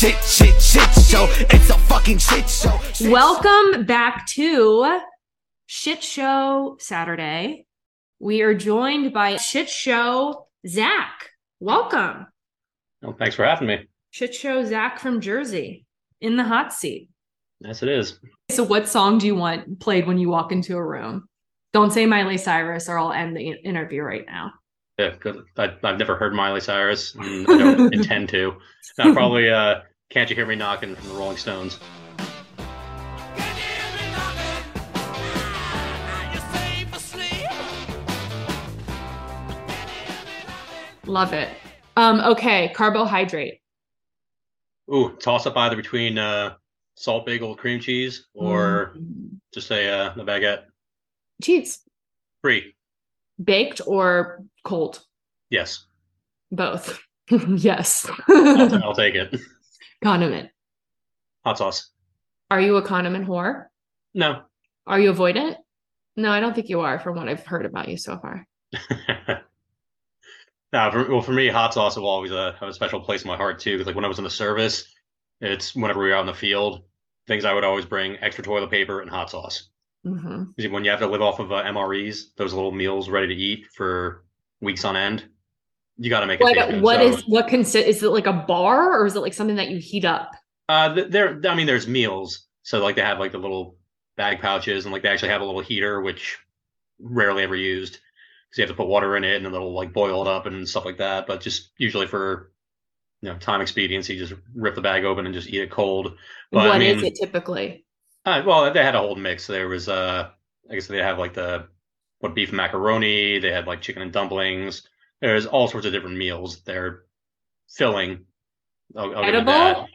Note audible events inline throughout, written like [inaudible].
shit, shit, shit show. It's a fucking shit show. Shit Welcome back to Shit Show Saturday. We are joined by Shit Show Zack. Welcome. Oh, thanks for having me. Shit Show Zack from Jersey in the hot seat. Yes, it is. So, what song do you want played when you walk into a room? Don't say Miley Cyrus or I'll end the interview right now. Yeah, 'cause I, I've never heard Miley Cyrus, and I don't [laughs] intend to. No, probably uh, "Can't You Hear Me Knocking" from the Rolling Stones. Love it. Um, okay, carbohydrate. Ooh, toss up either between uh, salt bagel cream cheese or Mm. just a uh, a baguette. cheese. Free. Baked or cold? Yes, Both. [laughs] yes. [laughs] I'll, I'll take it. [laughs] Condiment. Hot sauce. Are you a condiment whore? No. Are you avoidant? No, I don't think you are from what I've heard about you so far. [laughs] no, for, well, for me, hot sauce will always uh, have a special place in my heart too. Because like when I was in the service, it's whenever we were out in the field, things I would always bring: extra toilet paper and hot sauce. hmm Because When you have to live off of uh, MREs, those little meals ready to eat for weeks on end, you got to make it. taste What good. what So, is what consi- is it like a bar or is it like something that you heat up? Uh, there. I mean, there's meals. So like they have like the little bag pouches, and like they actually have a little heater, which rarely ever used because you have to put water in it, and then it'll like boil it up and stuff like that. But just usually for you know time expediency, just rip the bag open and just eat it cold. But What I is it typically? Uh, well, they had a whole mix. There was, uh, I guess they have like the what beef macaroni. They had like chicken and dumplings. There's all sorts of different meals. They're filling. I'll, I'll it that. Edible?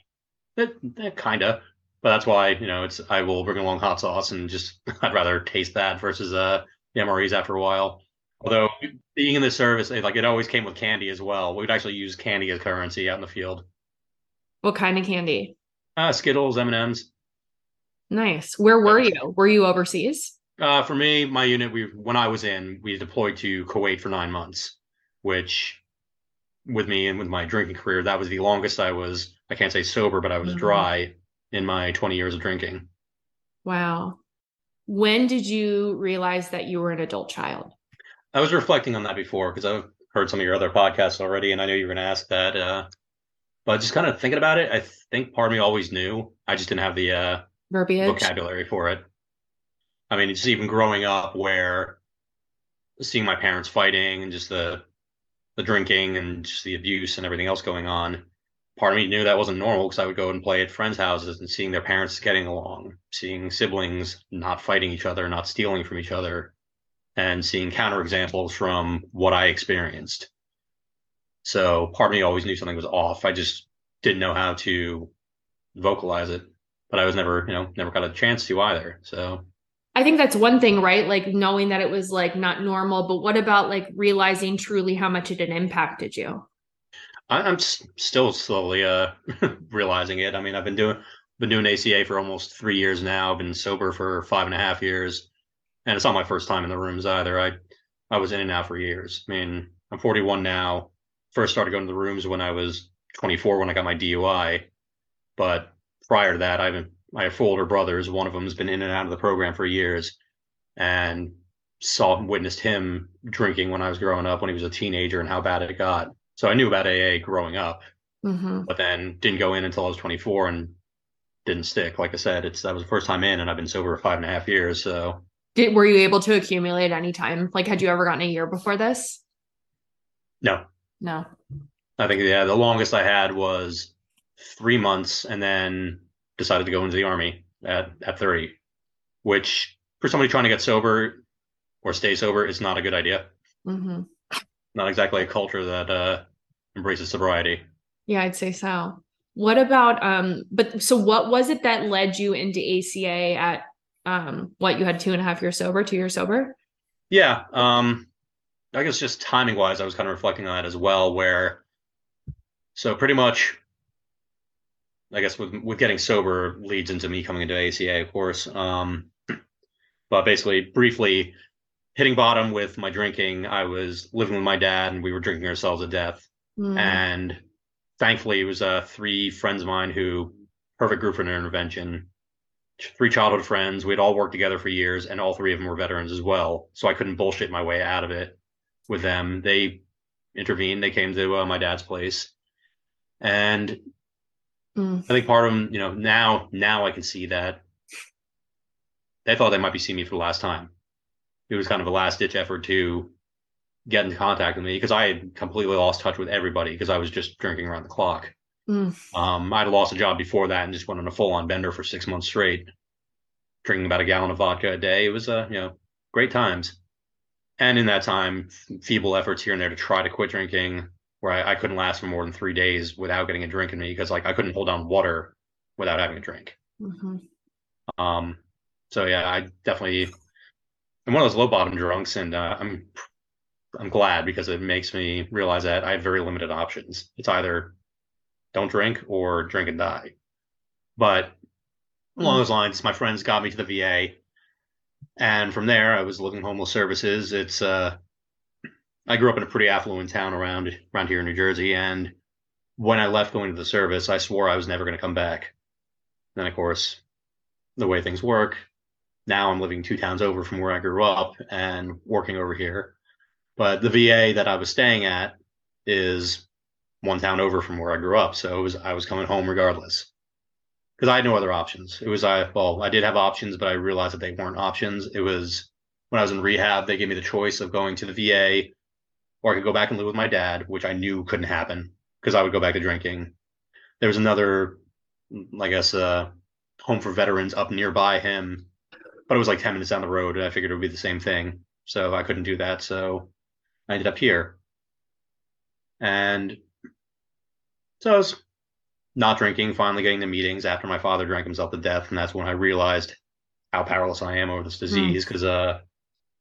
That, that kinda, but that's why you know it's. I will bring along hot sauce and just [laughs] I'd rather taste that versus uh the MREs after a while. Although being in the service, it, like it always came with candy as well. We'd actually use candy as currency out in the field. What kind of candy? Uh, Skittles, M and M's. Nice. Where were you? Were you overseas? Uh, for me, my unit, we when I was in, we deployed to Kuwait for nine months, which, with me and with my drinking career, that was the longest I was. I can't say sober, but I was Mhm. dry in my twenty years of drinking. Wow. When did you realize that you were an adult child? I was reflecting on that before because I've heard some of your other podcasts already, and I knew you were going to ask that. Uh, but just kind of thinking about it, I think part of me always knew. I just didn't have the uh, Verbiage. vocabulary for it. I mean, just even growing up where seeing my parents fighting and just the the drinking and just the abuse and everything else going on, part of me knew that wasn't normal because I would go and play at friends' houses and seeing their parents getting along, seeing siblings not fighting each other, not stealing from each other, and seeing counterexamples from what I experienced. So part of me always knew something was off. I just didn't know how to vocalize it but I was never, you know, never got a chance to either. So I think that's one thing, right? Like knowing that it was like not normal, but what about like realizing truly how much it had impacted you? I, I'm still slowly uh [laughs] realizing it. I mean, I've been doing been doing ACA for almost three years now. I've been sober for five and a half years, and it's not my first time in the rooms either. I I was in and out for years. I mean, I'm 41 now. First started going to the rooms when I was 24 when I got my DUI, but prior to that, I've been, I have four older brothers. One of them has been in and out of the program for years, and saw and witnessed him drinking when I was growing up when he was a teenager and how bad it got. So I knew about AA growing up, hmm but then didn't go in until I was 24 and didn't stick. Like I said, it's that was the first time in, and I've been sober for five and a half years. So Did were you able to accumulate any time? Like, had you ever gotten a year before this? no, No. I think yeah, the longest I had was three months, and then decided to go into the army at at 30, which for somebody trying to get sober or stay sober is not a good idea. hmm Not exactly a culture that uh, embraces sobriety. Yeah, I'd say so. What about um? But so, what was it that led you into ACA at um? What you had two and a half years sober, two years sober? Yeah, um, I guess just timing wise, I was kind of reflecting on that as well. Where, so pretty much, I guess with with getting sober leads into me coming into ACA, of course. Um, [clears throat] but basically, briefly, hitting bottom with my drinking, I was living with my dad, and we were drinking ourselves to death. Mm. And thankfully, it was uh, three friends of mine who perfect group for an intervention. Three childhood friends. We'd all worked together for years, and all three of them were veterans as well. So I couldn't bullshit my way out of it with them. They intervened. They came to uh, my dad's place, and Mm. I think part of them, you know, now now I can see that they thought they might be seeing me for the last time. It was kind of a last ditch effort to get into contact with me because I had completely lost touch with everybody because I was just drinking around the clock. Mm. Um, I'd lost a job before that and just went on a full on bender for six months straight, drinking about a gallon of vodka a day. It was, uh, you know, great times. And in that time, feeble efforts here and there to try to quit drinking, where I, I couldn't last for more than three days without getting a drink in me because, like, I couldn't hold down water without having a drink. Mhm. Um, so yeah, I definitely I'm one of those low bottom drunks, and uh, I'm I'm glad because it makes me realize that I have very limited options. It's either don't drink or drink and die. But along Mm. those lines, my friends got me to the VA, and from there, I was looking homeless services. It's uh, I grew up in a pretty affluent town around around here in New Jersey, and when I left going to the service, I swore I was never going to come back. Then, of course, the way things work, now I'm living two towns over from where I grew up and working over here. But the VA that I was staying at is one town over from where I grew up, so it was I was coming home regardless because I had no other options. It was I well, I did have options, but I realized that they weren't options. It was when I was in rehab, they gave me the choice of going to the VA or I could go back and live with my dad, which I knew couldn't happen because I would go back to drinking. There was another, I guess, uh, home for veterans up nearby him, but it was like 10 minutes down the road, and I figured it would be the same thing. So I couldn't do that. So I ended up here. And so I was not drinking, finally getting the meetings after my father drank himself to death. And that's when I realized how powerless I am over this disease. Because uh,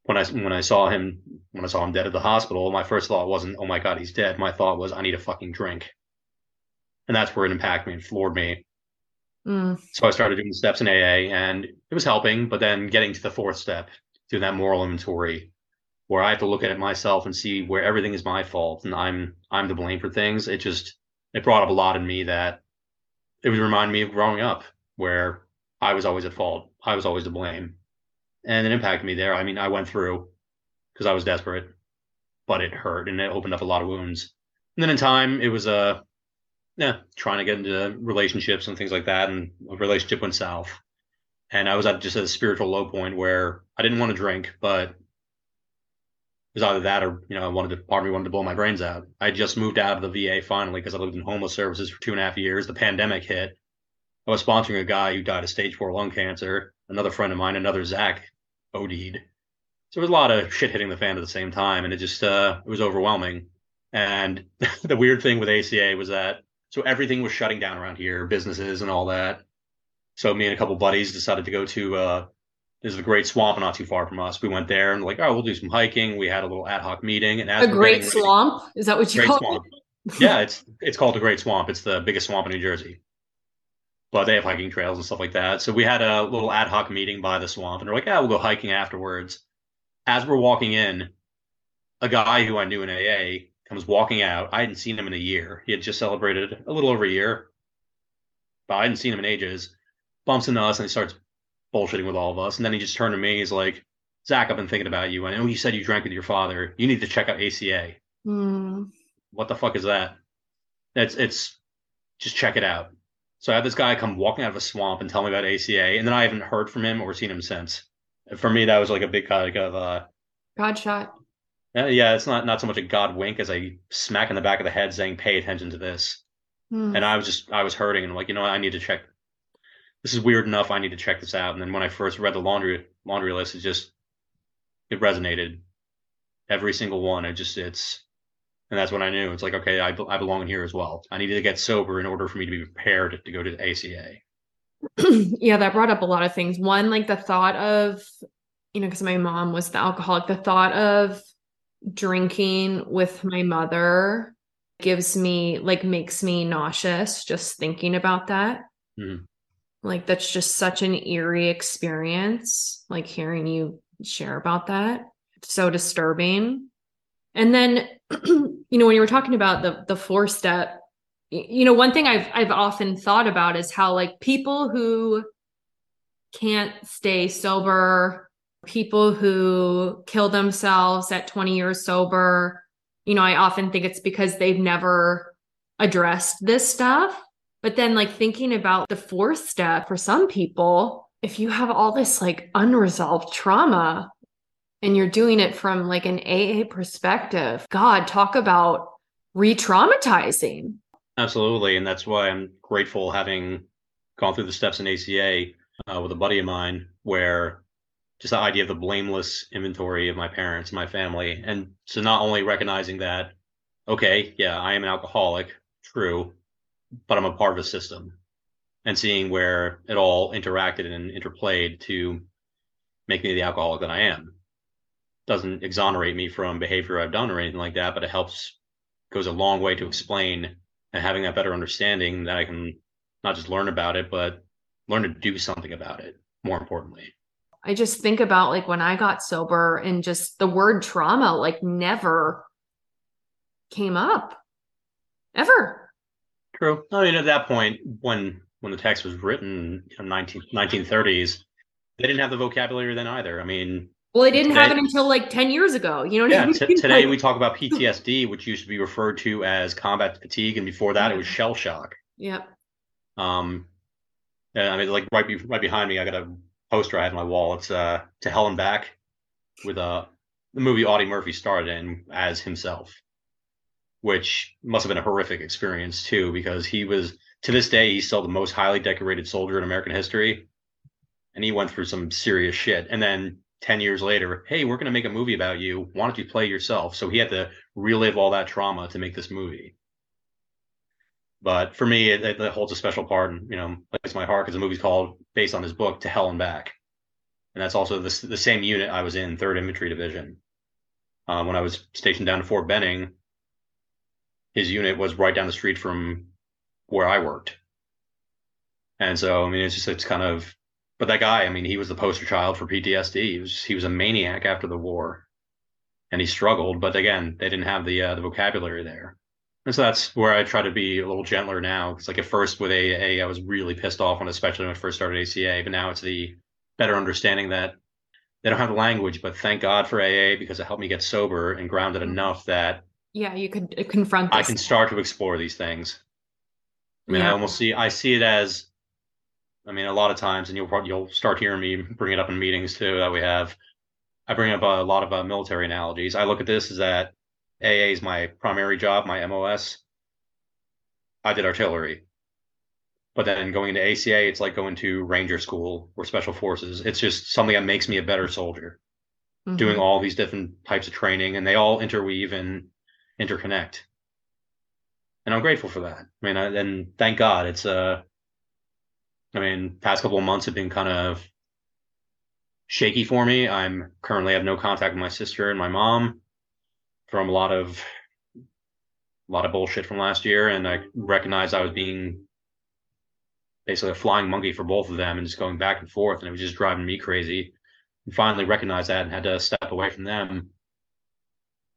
when I when I saw him when I saw him dead at the hospital, my first thought wasn't, "Oh my God, he's dead." My thought was, "I need a fucking drink," and that's where it impacted me and floored me. Mm. So I started doing the steps in AA, and it was helping. But then getting to the fourth step, doing that moral inventory, where I have to look at it myself and see where everything is my fault and I'm I'm to blame for things. It just it brought up a lot in me that it would remind me of growing up, where I was always at fault, I was always to blame, and it impacted me there. I mean, I went through because I was desperate, but it hurt and it opened up a lot of wounds. And then in time, it was a uh, yeah, trying to get into relationships and things like that, and a relationship went south. And I was at just a spiritual low point where I didn't want to drink, but it was either that or you know I wanted to part of me wanted to blow my brains out. I just moved out of the VA finally because I lived in homeless services for two and a half years. The pandemic hit. I was sponsoring a guy who died of stage four lung cancer. Another friend of mine, another Zach, OD'd. So there was a lot of shit hitting the fan at the same time, and it just uh, it was overwhelming. And [laughs] the weird thing with ACA was that so everything was shutting down around here, businesses and all that. So me and a couple buddies decided to go to uh, there's a great swamp not too far from us. We went there and like, oh, we'll do some hiking. We had a little ad hoc meeting, and A great ready- swamp? Is that what you call swamp. it? [laughs] yeah, it's it's called the Great Swamp. It's the biggest swamp in New Jersey. But they have hiking trails and stuff like that. So we had a little ad hoc meeting by the swamp, and we're like, yeah, we'll go hiking afterwards. As we're walking in, a guy who I knew in AA comes walking out. I hadn't seen him in a year. He had just celebrated a little over a year, but I hadn't seen him in ages. Bumps into us and he starts bullshitting with all of us. And then he just turned to me. He's like, Zack, I've been thinking about you. I know you said you drank with your father. You need to check out ACA Mm. what the fuck is that? It's it's just check it out. So I had this guy come walking out of a swamp and tell me about ACA, and then I haven't heard from him or seen him since. For me, that was like a big kind of uh, God shot. uh, yeah, it's not not so much a god wink as a smack in the back of the head saying, "Pay attention to this." Mm. And I was just I was hurting, and like, you know, what? I need to check. This is weird enough. I need to check this out. And then when I first read the laundry laundry list, it just it resonated. Every single one. It just it's and that's when I knew it's like okay, I, I belong here as well. I needed to get sober in order for me to be prepared to go to the ACA. [clears throat] yeah, that brought up a lot of things. One, like the thought of, you know, because my mom was the alcoholic, the thought of drinking with my mother gives me, like, makes me nauseous just thinking about that. Mhm. Like, that's just such an eerie experience, like hearing you share about that. So disturbing. And then, [clears throat] you know, when you were talking about the the four step, you know, one thing I've I've often thought about is how like people who can't stay sober, people who kill themselves at 20 years sober, you know, I often think it's because they've never addressed this stuff. But then like thinking about the fourth step for some people, if you have all this like unresolved trauma and you're doing it from like an AA perspective, God, talk about re-traumatizing. Absolutely, and that's why I'm grateful having gone through the steps in ACA uh, with a buddy of mine, where just the idea of the blameless inventory of my parents, and my family, and so not only recognizing that, okay, yeah, I am an alcoholic, true, but I'm a part of a system, and seeing where it all interacted and interplayed to make me the alcoholic that I am. Doesn't exonerate me from behavior I've done or anything like that, but it helps goes a long way to explain and having that better understanding that I can not just learn about it, but learn to do something about it. More importantly, I just think about like when I got sober and just the word trauma like never came up ever. True. I mean, at that point, when when the text was written in 19, 1930s, they didn't have the vocabulary then either. I mean, well, it didn't today, happen until like 10 years ago. You know yeah, I mean? t- [laughs] today we talk about PTSD, which used to be referred to as combat fatigue. And before that, it was shell shock. Yep. Um, and I mean, like right, be- right behind me, I got a poster I had on my wall. It's uh, To Hell and Back with uh, the movie Audie Murphy starred in as himself, which must have been a horrific experience too, because he was, to this day, he's still the most highly decorated soldier in American history. And he went through some serious shit. And then 10 years later, hey, we're going to make a movie about you. Why don't you play yourself? So he had to relive all that trauma to make this movie. But for me, it, it holds a special part and, you know, places my heart because the movie's called, based on his book, To Hell and Back. And that's also the, the same unit I was in, 3rd Infantry Division. Uh, when I was stationed down to Fort Benning, his unit was right down the street from where I worked. And so, I mean, it's just, it's kind of but that guy, I mean, he was the poster child for PTSD. He was he was a maniac after the war, and he struggled. But again, they didn't have the uh, the vocabulary there, and so that's where I try to be a little gentler now. It's like at first with AA, I was really pissed off on, especially when I first started ACA. But now it's the better understanding that they don't have the language. But thank God for AA because it helped me get sober and grounded mm-hmm. enough that yeah, you could uh, confront. This. I can start to explore these things. I mean, yeah. I almost see I see it as I mean, a lot of times, and you'll you'll start hearing me bring it up in meetings too that we have. I bring up a lot of uh, military analogies. I look at this as that AA is my primary job, my MOS. I did artillery, but then going into ACA, it's like going to Ranger School or Special Forces. It's just something that makes me a better soldier. Mm-hmm. Doing all these different types of training, and they all interweave and interconnect. And I'm grateful for that. I mean, I, and thank God it's uh I mean, past couple of months have been kind of shaky for me. I'm currently have no contact with my sister and my mom from a lot of a lot of bullshit from last year, and I recognized I was being basically a flying monkey for both of them and just going back and forth, and it was just driving me crazy. And finally recognized that and had to step away from them.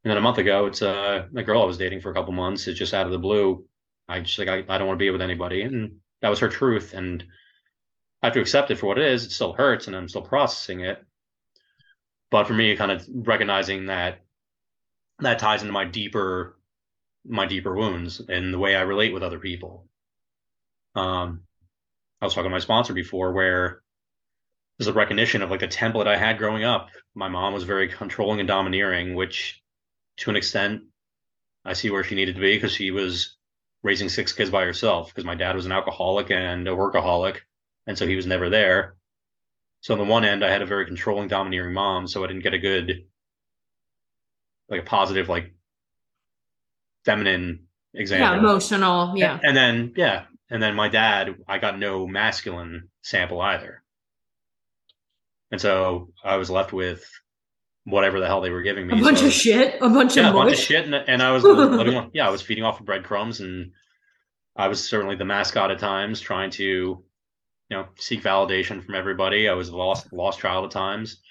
And then a month ago, it's uh, a girl I was dating for a couple months. It's just out of the blue. I just like I, I don't want to be with anybody, and that was her truth. And I have to accept it for what it is. It still hurts and I'm still processing it. But for me, kind of recognizing that that ties into my deeper my deeper wounds and the way I relate with other people. Um, I was talking to my sponsor before where there's a recognition of like a template I had growing up. My mom was very controlling and domineering, which to an extent I see where she needed to be because she was raising six kids by herself because my dad was an alcoholic and a workaholic and so he was never there. So on the one end, I had a very controlling, domineering mom, so I didn't get a good, like a positive, like feminine example. Yeah, emotional. Yeah. And, and then yeah, and then my dad, I got no masculine sample either, and so I was left with whatever the hell they were giving me. A bunch so, of shit. A bunch yeah, of a bunch of shit, and, and I was [laughs] living. yeah, I was feeding off of breadcrumbs, and I was certainly the mascot at times, trying to you know, seek validation from everybody. I was lost lost child at times.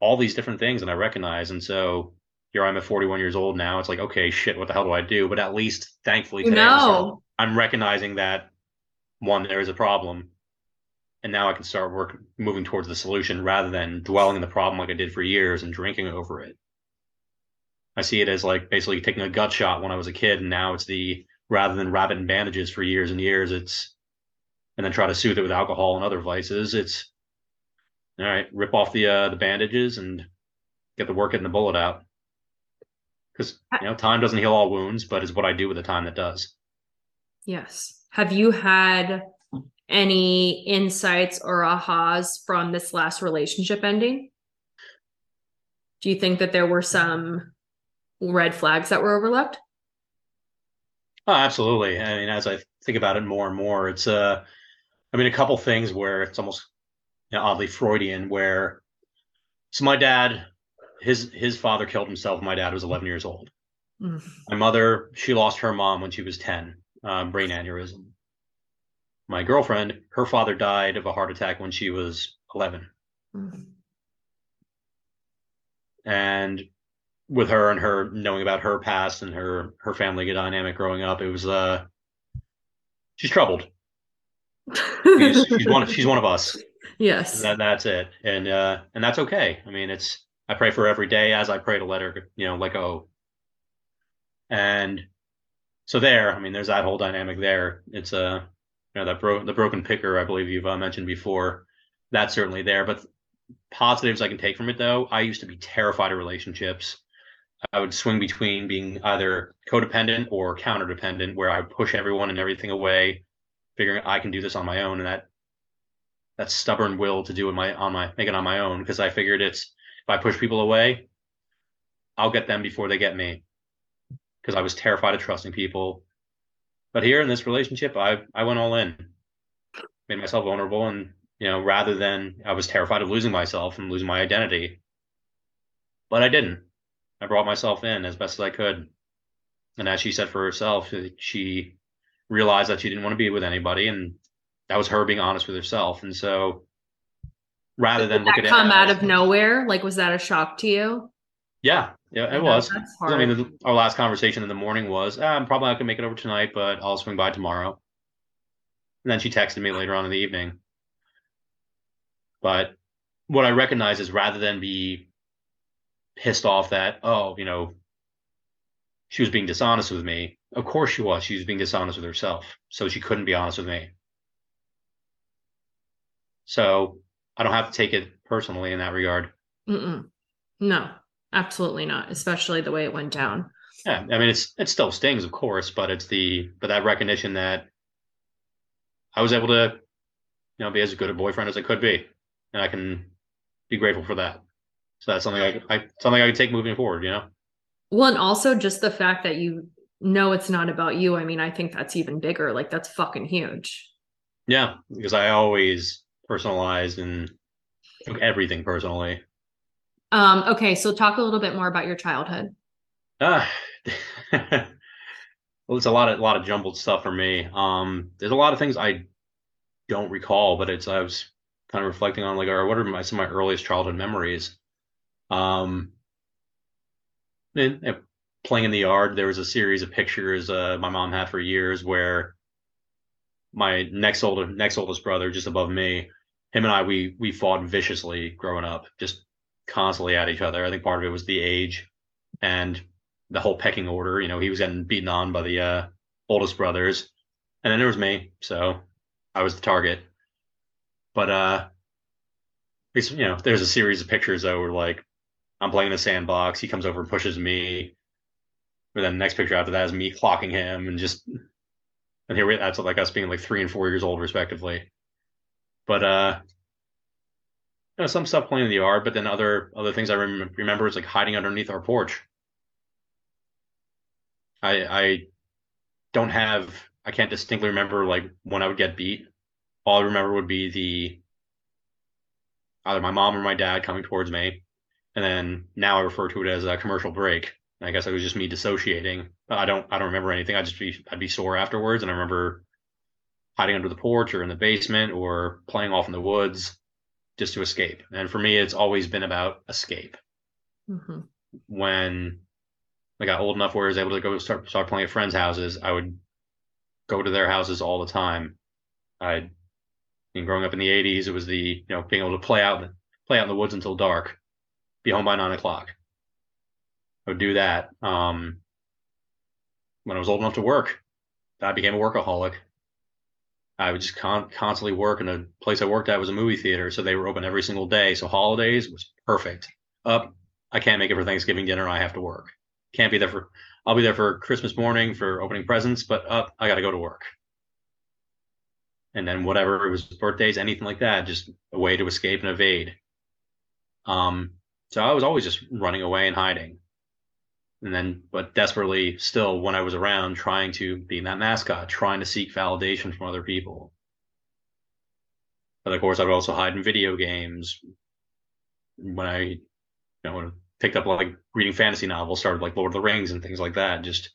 All these different things, and I recognize. And so here I'm at 41 years old now. It's like, okay, shit, what the hell do I do? But at least, thankfully, today I'm. I'm recognizing that one, there is a problem, and now I can start work moving towards the solution rather than dwelling in the problem like I did for years and drinking over it. I see it as like basically taking a gut shot when I was a kid, and now it's the rather than wrap it bandages for years and years, it's and then try to soothe it with alcohol and other vices. It's all right, rip off the uh, the bandages and get the work getting the bullet out. Because you know, time doesn't heal all wounds, but is what I do with the time that does. Yes. Have you had any insights or ahas from this last relationship ending? Do you think that there were some red flags that were overlooked? Oh, absolutely. I mean, as I think about it more and more, it's uh, I mean, a couple things where it's almost you know, oddly Freudian. Where so my dad, his his father killed himself. My dad was 11 years old. Mm. My mother, she lost her mom when she was 10, um, brain aneurysm. My girlfriend, her father died of a heart attack when she was 11. Mm. And with her and her knowing about her past and her her family dynamic growing up, it was uh, she's troubled. She's, [laughs] she's one she's one of us. yes. That that's it, and uh, and that's okay. I mean, it's I pray for every day as I pray to let her, you know, let go. And so there, I mean, there's that whole dynamic there. It's a, uh, you know, that bro- the broken picker, I believe you've uh, mentioned before. That's certainly there, but positives I can take from it though. I used to be terrified of relationships. I would swing between being either codependent or counter dependent, where I would push everyone and everything away, figuring I can do this on my own, and that that stubborn will to do it my on my make it on my own. Because I figured it's if I push people away, I'll get them before they get me. Because I was terrified of trusting people. But here in this relationship, I I went all in, made myself vulnerable, and you know rather than I was terrified of losing myself and losing my identity, but I didn't. I brought myself in as best as I could, and as she said for herself, she realized that she didn't want to be with anybody, and that was her being honest with herself. And so rather than Did look that at come it out of nowhere? Like, was that a shock to you? Yeah, yeah, it was. I mean, our last conversation in the morning was, ah, I'm probably not gonna make it over tonight, but I'll swing by tomorrow. And then she texted me later on in the evening. But what I recognize is rather than be pissed off that, oh, you know, she was being dishonest with me. Of course she was. She was being dishonest with herself. So she couldn't be honest with me. So I don't have to take it personally in that regard. Mm-mm. No, absolutely not. Especially the way it went down. Yeah, I mean it's it still stings, of course, but it's the but that recognition that I was able to, you know, be as good a boyfriend as I could be, and I can be grateful for that. So that's something I, I something I can take moving forward. You know. Well, and also just the fact that you know it's not about you. I mean, I think that's even bigger. Like, that's fucking huge. Yeah, because I always personalized and took everything personally. Um, okay, so talk a little bit more about your childhood. Ah, [laughs] well, it's a lot of a lot of jumbled stuff for me. Um, there's a lot of things I don't recall, but it's I was kind of reflecting on like, or what are my some of my earliest childhood memories? Um, and, and playing in the yard. There was a series of pictures uh, my mom had for years where my next older next oldest brother, just above me, him and I we we fought viciously growing up, just constantly at each other. I think part of it was the age and the whole pecking order. You know, he was getting beaten on by the uh, oldest brothers, and then there was me, so I was the target. But uh, you know, there's a series of pictures though where like I'm playing in the sandbox, he comes over and pushes me. And then the next picture after that is me clocking him, and just and here we that's like us being like three and four years old respectively. But uh, you know, some stuff playing in the yard, but then other other things I rem- remember is like hiding underneath our porch. I I don't have I can't distinctly remember like when I would get beat. All I remember would be the either my mom or my dad coming towards me, and then now I refer to it as a commercial break. I guess it was just me dissociating. I don't I don't remember anything. I'd just be I'd be sore afterwards, and I remember hiding under the porch or in the basement or playing off in the woods just to escape. And for me, it's always been about escape. hmm when I got old enough where I was able to go start start playing at friends' houses, I would go to their houses all the time. I, mean, growing up in the '80s, it was the you know being able to play out play out in the woods until dark, be home by nine o'clock. I would do that. Um, when I was old enough to work, I became a workaholic. I would just con- constantly work, and the place I worked at was a movie theater, so they were open every single day. So holidays was perfect. Up, I can't make it for Thanksgiving dinner. I have to work. Can't be there for. I'll be there for Christmas morning for opening presents, but up, I got to go to work. And then whatever it was, birthdays, anything like that, just a way to escape and evade. Um, so I was always just running away and hiding and then but desperately still when I was around trying to be that mascot, trying to seek validation from other people. But of course, I would also hide in video games. When I, you know, picked up like reading fantasy novels, started like Lord of the Rings and things like that. Just,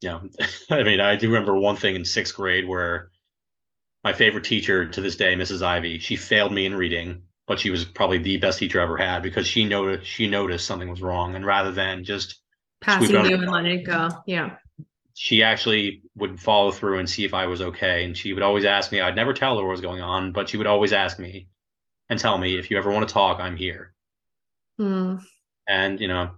you know, [laughs] I mean, I do remember one thing in sixth grade where my favorite teacher to this day, Mrs. Ivy, she failed me in reading but she was probably the best teacher I ever had because she noticed she noticed something was wrong, and rather than just passing you and letting it go, yeah, she actually would follow through and see if I was okay. And she would always ask me. I'd never tell her what was going on, but she would always ask me and tell me if you ever want to talk, I'm here. Mm. And you know,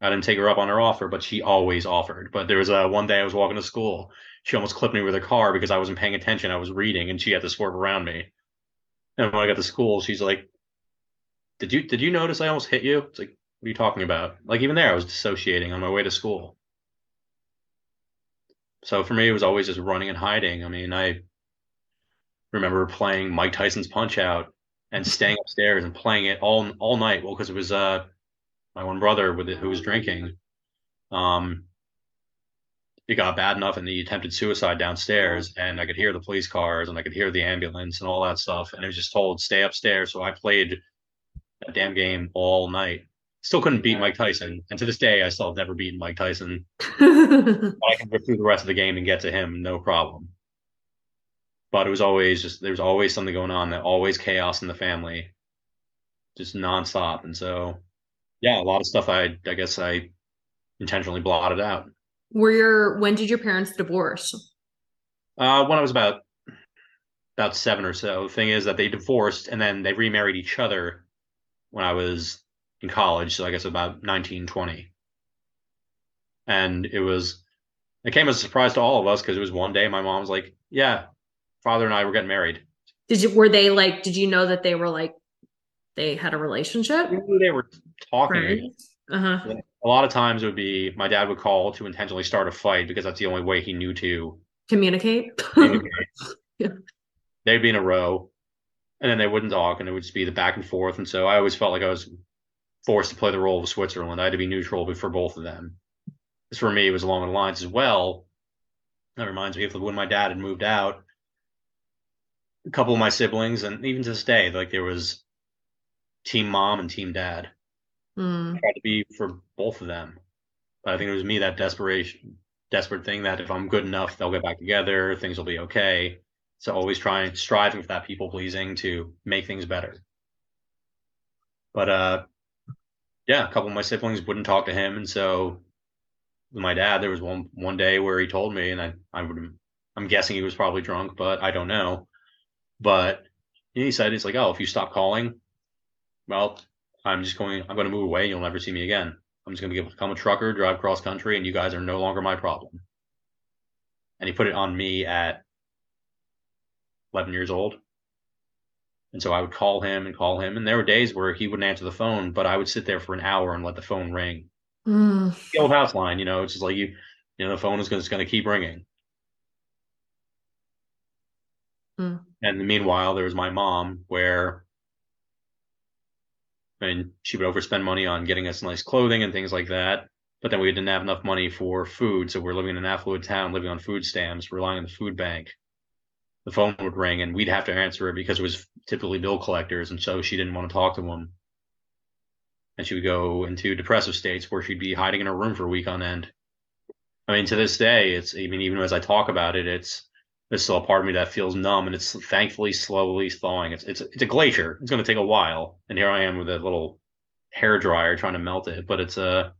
I didn't take her up on her offer, but she always offered. But there was a one day I was walking to school. She almost clipped me with her car because I wasn't paying attention. I was reading, and she had to swerve around me. And when I got to school, she's like, "Did you did you notice I almost hit you?" It's like, "What are you talking about?" Like even there, I was dissociating on my way to school. So for me, it was always just running and hiding. I mean, I remember playing Mike Tyson's Punch Out and staying upstairs and playing it all all night. Well, because it was uh my one brother with it who was drinking. Um, it got bad enough and he attempted suicide downstairs and I could hear the police cars and I could hear the ambulance and all that stuff. And it was just told stay upstairs. So I played that damn game all night. Still couldn't beat Mike Tyson. And to this day I still have never beaten Mike Tyson. [laughs] I can rip through the rest of the game and get to him, no problem. But it was always just there's always something going on, that always chaos in the family. Just nonstop. And so yeah, a lot of stuff I I guess I intentionally blotted out. Were your when did your parents divorce? Uh, when I was about about seven or so. The thing is that they divorced and then they remarried each other when I was in college. So I guess about 19, 20. And it was, it came as a surprise to all of us because it was one day my mom was like, yeah, father and I were getting married. Did you, were they like, did you know that they were like, they had a relationship? They were talking. Uh-huh. A lot of times it would be my dad would call to intentionally start a fight because that's the only way he knew to communicate. communicate. [laughs] yeah. They'd be in a row and then they wouldn't talk and it would just be the back and forth. And so I always felt like I was forced to play the role of Switzerland. I had to be neutral for both of them. This for me was along the lines as well. That reminds me of when my dad had moved out. A couple of my siblings, and even to this day, like there was team mom and team dad. Mm. Tried to be for both of them. But I think it was me that desperation, desperate thing that if I'm good enough, they'll get back together, things will be okay. So always trying, striving for that people pleasing to make things better. But uh, yeah, a couple of my siblings wouldn't talk to him, and so my dad, there was one one day where he told me, and I I would I'm guessing he was probably drunk, but I don't know. But he said, "It's like, oh, if you stop calling, well, I'm just going, I'm going to move away. You'll never see me again. I'm just going to become a trucker, drive cross country, and you guys are no longer my problem. And he put it on me at 11 years old. And so I would call him and call him. And there were days where he wouldn't answer the phone, but I would sit there for an hour and let the phone ring. Mm. The old house line, you know, it's just like you, you know, the phone is just going to keep ringing. Mm. And meanwhile, there was my mom where and she would overspend money on getting us nice clothing and things like that. But then we didn't have enough money for food, so we're living in an affluent town, living on food stamps, relying on the food bank. The phone would ring, and we'd have to answer it because it was typically bill collectors, and so she didn't want to talk to them. And she would go into depressive states where she'd be hiding in her room for a week on end. I mean, to this day, it's I mean, even as I talk about it, it's there's still a part of me that feels numb, and it's thankfully slowly thawing. It's it's it's a glacier. It's going to take a while, and here I am with a little hair dryer trying to melt it. But it's a uh,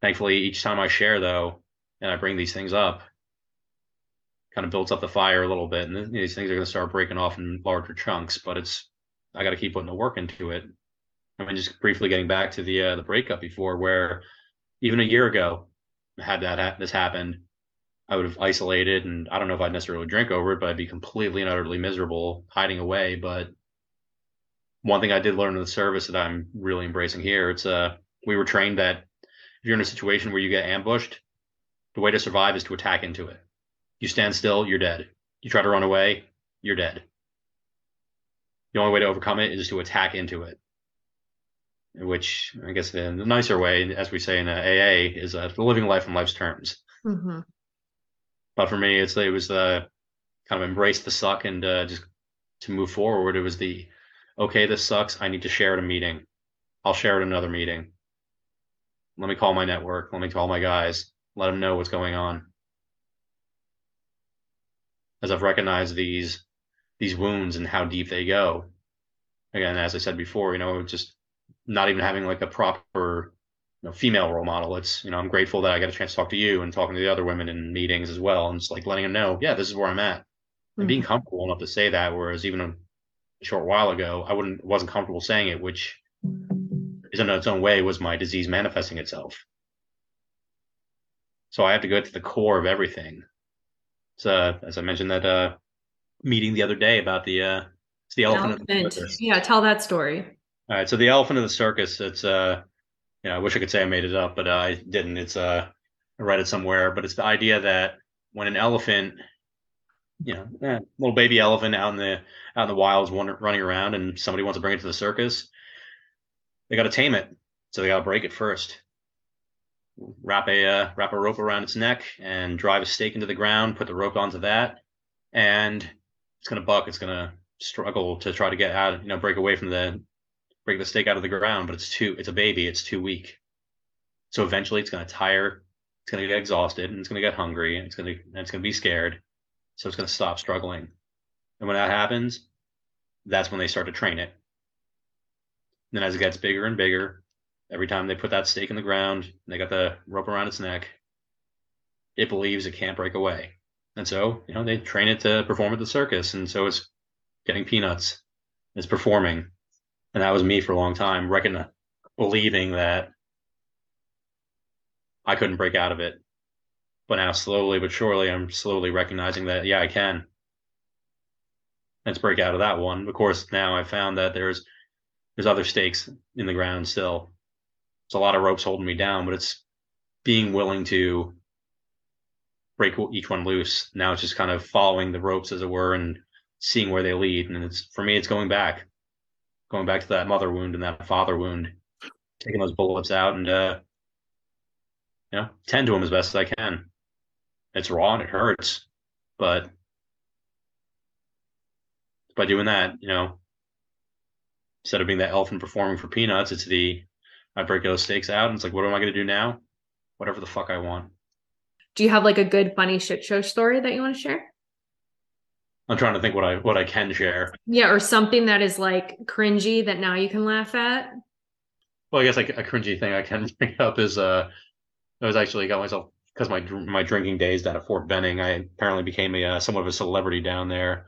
thankfully each time I share though, and I bring these things up, kind of builds up the fire a little bit, and these things are going to start breaking off in larger chunks. But it's I got to keep putting the work into it. I mean, just briefly getting back to the uh, the breakup before, where even a year ago, had that ha- this happened, I would have isolated, and I don't know if I'd necessarily drink over it, but I'd be completely and utterly miserable hiding away. But one thing I did learn in the service that I'm really embracing here, it's uh, we were trained that if you're in a situation where you get ambushed, the way to survive is to attack into it. You stand still, you're dead. You try to run away, you're dead. The only way to overcome it is to attack into it. Which I guess in the nicer way, as we say in AA, is uh, living life on life's terms. Mm-hmm. But for me, it's it was the kind of embrace the suck and uh, just to move forward. It was the okay, this sucks. I need to share at a meeting. I'll share at another meeting. Let me call my network. Let me call my guys. Let them know what's going on. As I've recognized these these wounds and how deep they go. Again, as I said before, you know, just not even having like a proper you know, female role model. It's, you know, I'm grateful that I got a chance to talk to you and talking to the other women in meetings as well. And just like letting them know, yeah, this is where I'm at. And mm-hmm. being comfortable enough to say that. Whereas even a short while ago, I wouldn't, wasn't comfortable saying it, which is in its own way was my disease manifesting itself. So I have to go to the core of everything. So, as I mentioned that, uh, meeting the other day about the, uh, it's the elephant. elephant. Yeah. Tell that story. All right. So the elephant of the circus, it's, uh, you know, I wish I could say I made it up, but uh, I didn't. It's uh, I read it somewhere, but it's the idea that when an elephant, you know, eh, little baby elephant out in the out in the wilds running around, and somebody wants to bring it to the circus, they got to tame it, so they got to break it first. Wrap a uh, wrap a rope around its neck and drive a stake into the ground. Put the rope onto that, and it's gonna buck. It's gonna struggle to try to get out, you know, break away from the break the stake out of the ground, but it's too it's a baby, it's too weak. So eventually it's gonna tire, it's gonna get exhausted, and it's gonna get hungry, and it's gonna and it's gonna be scared. So it's gonna stop struggling. And when that happens, that's when they start to train it. And then as it gets bigger and bigger, every time they put that stake in the ground, they got the rope around its neck, it believes it can't break away. And so, you know, they train it to perform at the circus. And so it's getting peanuts, it's performing, and that was me for a long time, reckoning, believing that I couldn't break out of it. But now, slowly but surely, I'm slowly recognizing that yeah, I can. Let's break out of that one. Of course, now I found that there's there's other stakes in the ground still. It's a lot of ropes holding me down, but it's being willing to break each one loose. Now it's just kind of following the ropes, as it were, and seeing where they lead. And it's for me, it's going back going back to that mother wound and that father wound, taking those bullets out and uh, you know, tend to them as best as I can. It's raw and it hurts, but by doing that, you know, instead of being that elephant performing for peanuts, it's the I break those stakes out and it's like, what am I going to do now? Whatever the fuck I want. Do you have like a good funny shit show story that you want to share? I'm trying to think what I what I can share. Yeah, or something that is like cringy that now you can laugh at. Well, I guess like a cringy thing I can [laughs] bring up is uh, I was actually got myself because my my drinking days down at Fort Benning. I apparently became a uh, somewhat of a celebrity down there.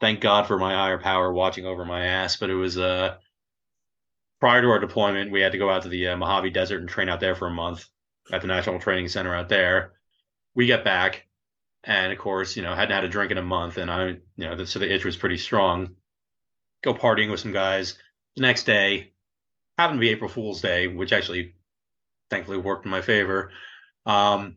Thank God for my higher power watching over my ass. But it was uh, prior to our deployment, we had to go out to the uh, Mojave Desert and train out there for a month at the National Training Center out there. We get back and of course, you know, hadn't had a drink in a month, and I, you know, so the itch was pretty strong. Go partying with some guys. The next day, happened to be April Fool's Day, which actually, thankfully, worked in my favor. Um,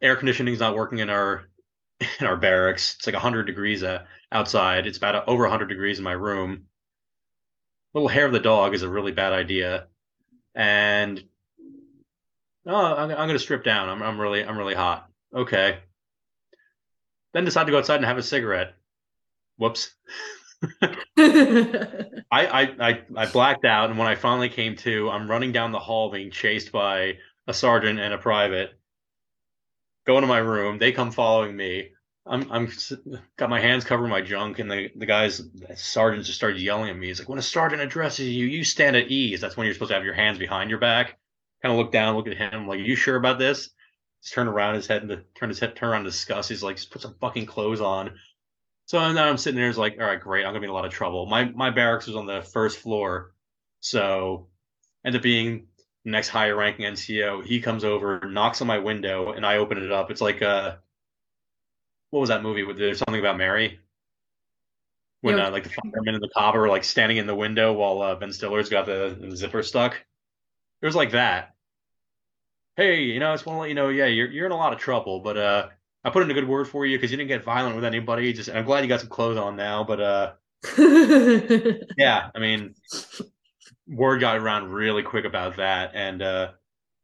air conditioning is not working in our [laughs] in our barracks. It's like 100 degrees uh, outside. It's about over 100 degrees in my room. Little hair of the dog is a really bad idea, and oh, I'm, I'm going to strip down. I'm I'm really I'm really hot. Okay, then decide to go outside and have a cigarette. Whoops. [laughs] I, I, I I blacked out, and when I finally came to, I'm running down the hall being chased by a sergeant and a private. Go into my room. They come following me. I'm I'm got my hands covering my junk, and the the guys the sergeant just started yelling at me. He's like, "When a sergeant addresses you, you stand at ease. That's when you're supposed to have your hands behind your back." Kind of look down, look at him, like, "Are you sure about this?" Just turn around his head and turn his head, turn around, to discuss. He's like, "Just put some fucking clothes on." So now I'm sitting there, it's like, "All right, great. I'm gonna be in a lot of trouble." My my barracks was on the first floor, so end up being next higher ranking NCO. He comes over, knocks on my window, and I open it up. It's like uh what was that movie? There's something about Mary when uh, like the firemen and the cop are like standing in the window while uh, Ben Stiller's got the, the zipper stuck. It was like that. Hey, you know, I just want to let you know, yeah, you're you're in a lot of trouble, but uh, I put in a good word for you because you didn't get violent with anybody. Just I'm glad you got some clothes on now, but uh, [laughs] yeah, I mean, word got around really quick about that, and uh,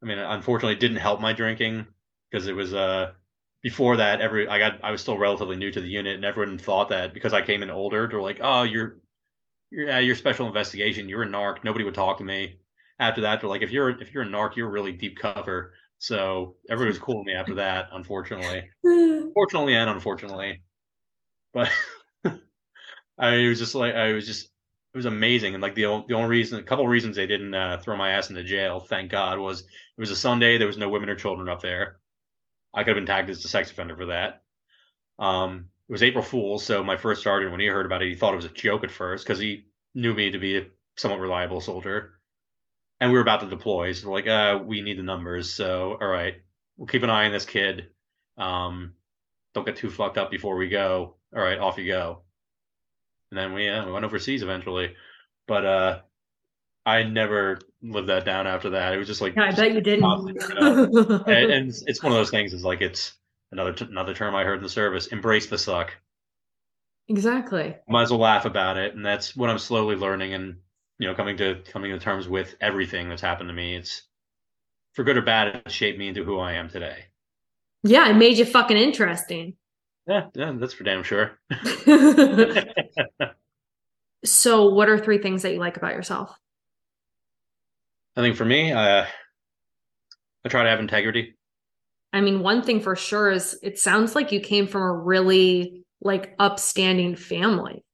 I mean, unfortunately, it didn't help my drinking because it was uh before that every I got I was still relatively new to the unit, and everyone thought that because I came in older, they're like, oh, you're you're yeah, you're special investigation, you're a narc, nobody would talk to me. After that, they're like, if you're if you're a narc, you're really deep cover. So everybody was cool with me after that, unfortunately, [laughs] fortunately and unfortunately. But [laughs] I was just like I was just it was amazing, and like the the only reason, a couple of reasons they didn't uh, throw my ass into jail, thank God, was it was a Sunday, there was no women or children up there. I could have been tagged as a sex offender for that. Um, it was April Fool's, so my first sergeant, when he heard about it, he thought it was a joke at first because he knew me to be a somewhat reliable soldier, and we were about to deploy. So like, uh, we need the numbers. So all right, we'll keep an eye on this kid. Um, don't get too fucked up before we go. All right, off you go. And then we yeah, we went overseas eventually, but uh, I never lived that down after that. It was just like Yeah, I bet you didn't. [laughs] and it's, it's one of those things. Is like it's another t- another term I heard in the service. Embrace the suck. exactly. Might as well laugh about it, and that's what I'm slowly learning and you know coming to coming to terms with everything that's happened to me. It's for good or bad, it shaped me into who I am today. Yeah, it made you fucking interesting. Yeah, yeah, that's for damn sure. [laughs] so, what are three things that you like about yourself? I think for me, uh, I try to have integrity. I mean, one thing for sure is it sounds like you came from a really like upstanding family.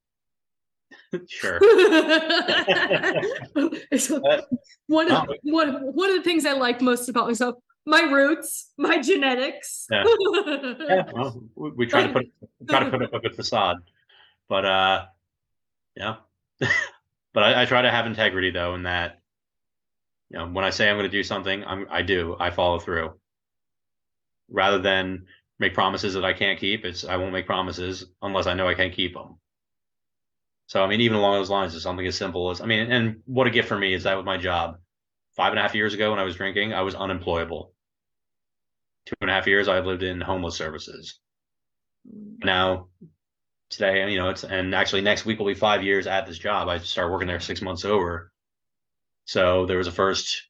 Sure. [laughs] So, Uh, one of oh. one one of the things I like most about myself, my roots, my genetics. Yeah. yeah, well, we, we try to put try to put up a good facade, but uh, yeah. [laughs] but I, I try to have integrity though, in that you know when I say I'm going to do something, I'm I do. I follow through. Rather than make promises that I can't keep, it's I won't make promises unless I know I can't keep them. So I mean, even along those lines, it's something as simple as I mean, and what a gift for me is that with my job. Five and a half years ago, when I was drinking, I was unemployable. Two and a half years, I lived in homeless services. Now today you know it's and actually next week will be five years at this job. I started working there six months over. So there was a first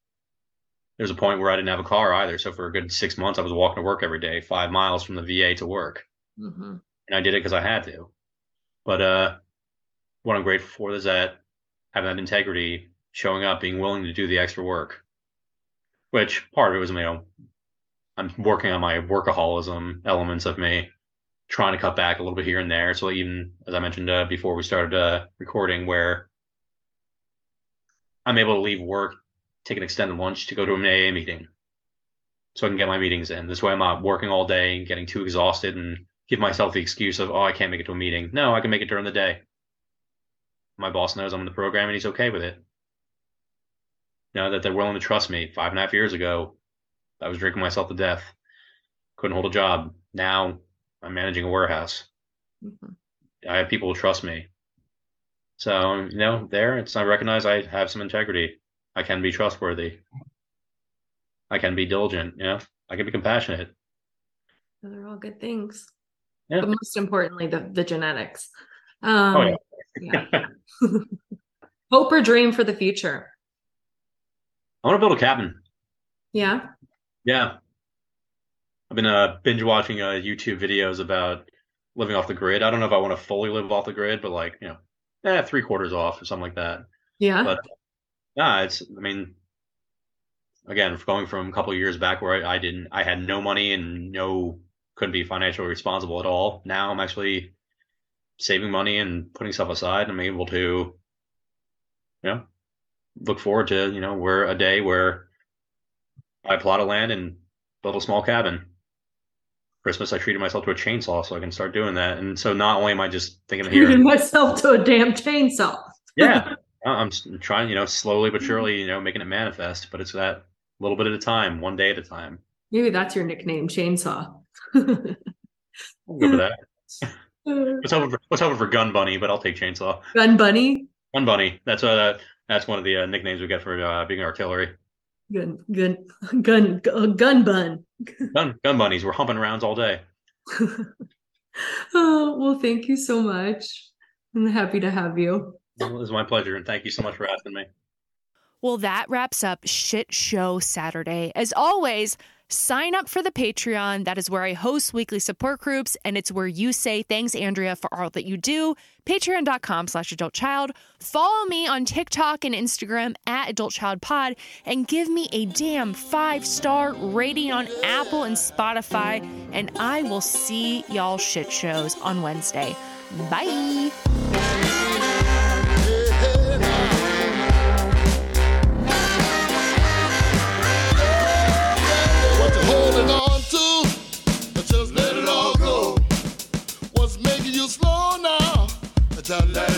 there was a point where i didn't have a car either. So for a good six months i was walking to work every day five miles from the va to work. Mhm. and i did it because i had to. But uh what i'm grateful for is that having that integrity showing up being willing to do the extra work which part of it was you know i'm working on my workaholism elements of me trying to cut back a little bit here and there. So even as I mentioned uh, before we started uh, recording, where I'm able to leave work, take an extended lunch to go to an AA meeting, so I can get my meetings in. This way, I'm not working all day and getting too exhausted and give myself the excuse of oh I can't make it to a meeting. No, I can make it during the day. My boss knows I'm in the program and he's okay with it. You know that they're willing to trust me. Five and a half years ago, I was drinking myself to death. Couldn't hold a job. Now I'm managing a warehouse. Mhm. I have people who trust me. So, you know, there it's I recognize I have some integrity. I can be trustworthy. I can be diligent, you know. I can be compassionate. Those are all good things. Yeah. But most importantly, the the genetics. Um, Oh, yeah. Hope or dream for the future. I want to build a cabin. Yeah. Yeah. I've been uh, binge watching uh, YouTube videos about living off the grid. I don't know if I want to fully live off the grid, but like, you know, eh, three quarters off or something like that. Yeah. But yeah, it's, I mean, again, going from a couple of years back where I, I didn't, I had no money and no couldn't be financially responsible at all. Now I'm actually saving money and putting stuff aside. I'm able to, you know, look forward to, you know, where a day where I plot of land and build a small cabin. Christmas, I treated myself to a chainsaw so I can start doing that. And so not only am I just thinking of here, myself to a damn chainsaw. [laughs] yeah, [laughs] I'm trying, you know, slowly but surely, you know, making it manifest. But it's that little bit at a time, one day at a time. Maybe that's your nickname, chainsaw. [laughs] I'll go for that. What's hoping for, what's hoping for Gun Bunny, but I'll take Chainsaw. Gun bunny. Gun Bunny. That's uh, that's one of the uh, nicknames we get for uh, being artillery. Gun gun gun gu- gun bun. Gun Gun Bunnies. We're humping rounds all day. [laughs] oh well, thank you so much. I'm happy to have you. Well, it was my pleasure, and thank you so much for asking me. Well, that wraps up Shit Show Saturday. As always, sign up for the Patreon. That is where I host weekly support groups, and it's where you say thanks, Andrea, for all that you do. Patreon.com slash adult child. Follow me on TikTok and Instagram at Adult Child Pod and give me a damn five star rating on Apple and Spotify. And I will see y'all shit shows on Wednesday. Bye. Jerusalem.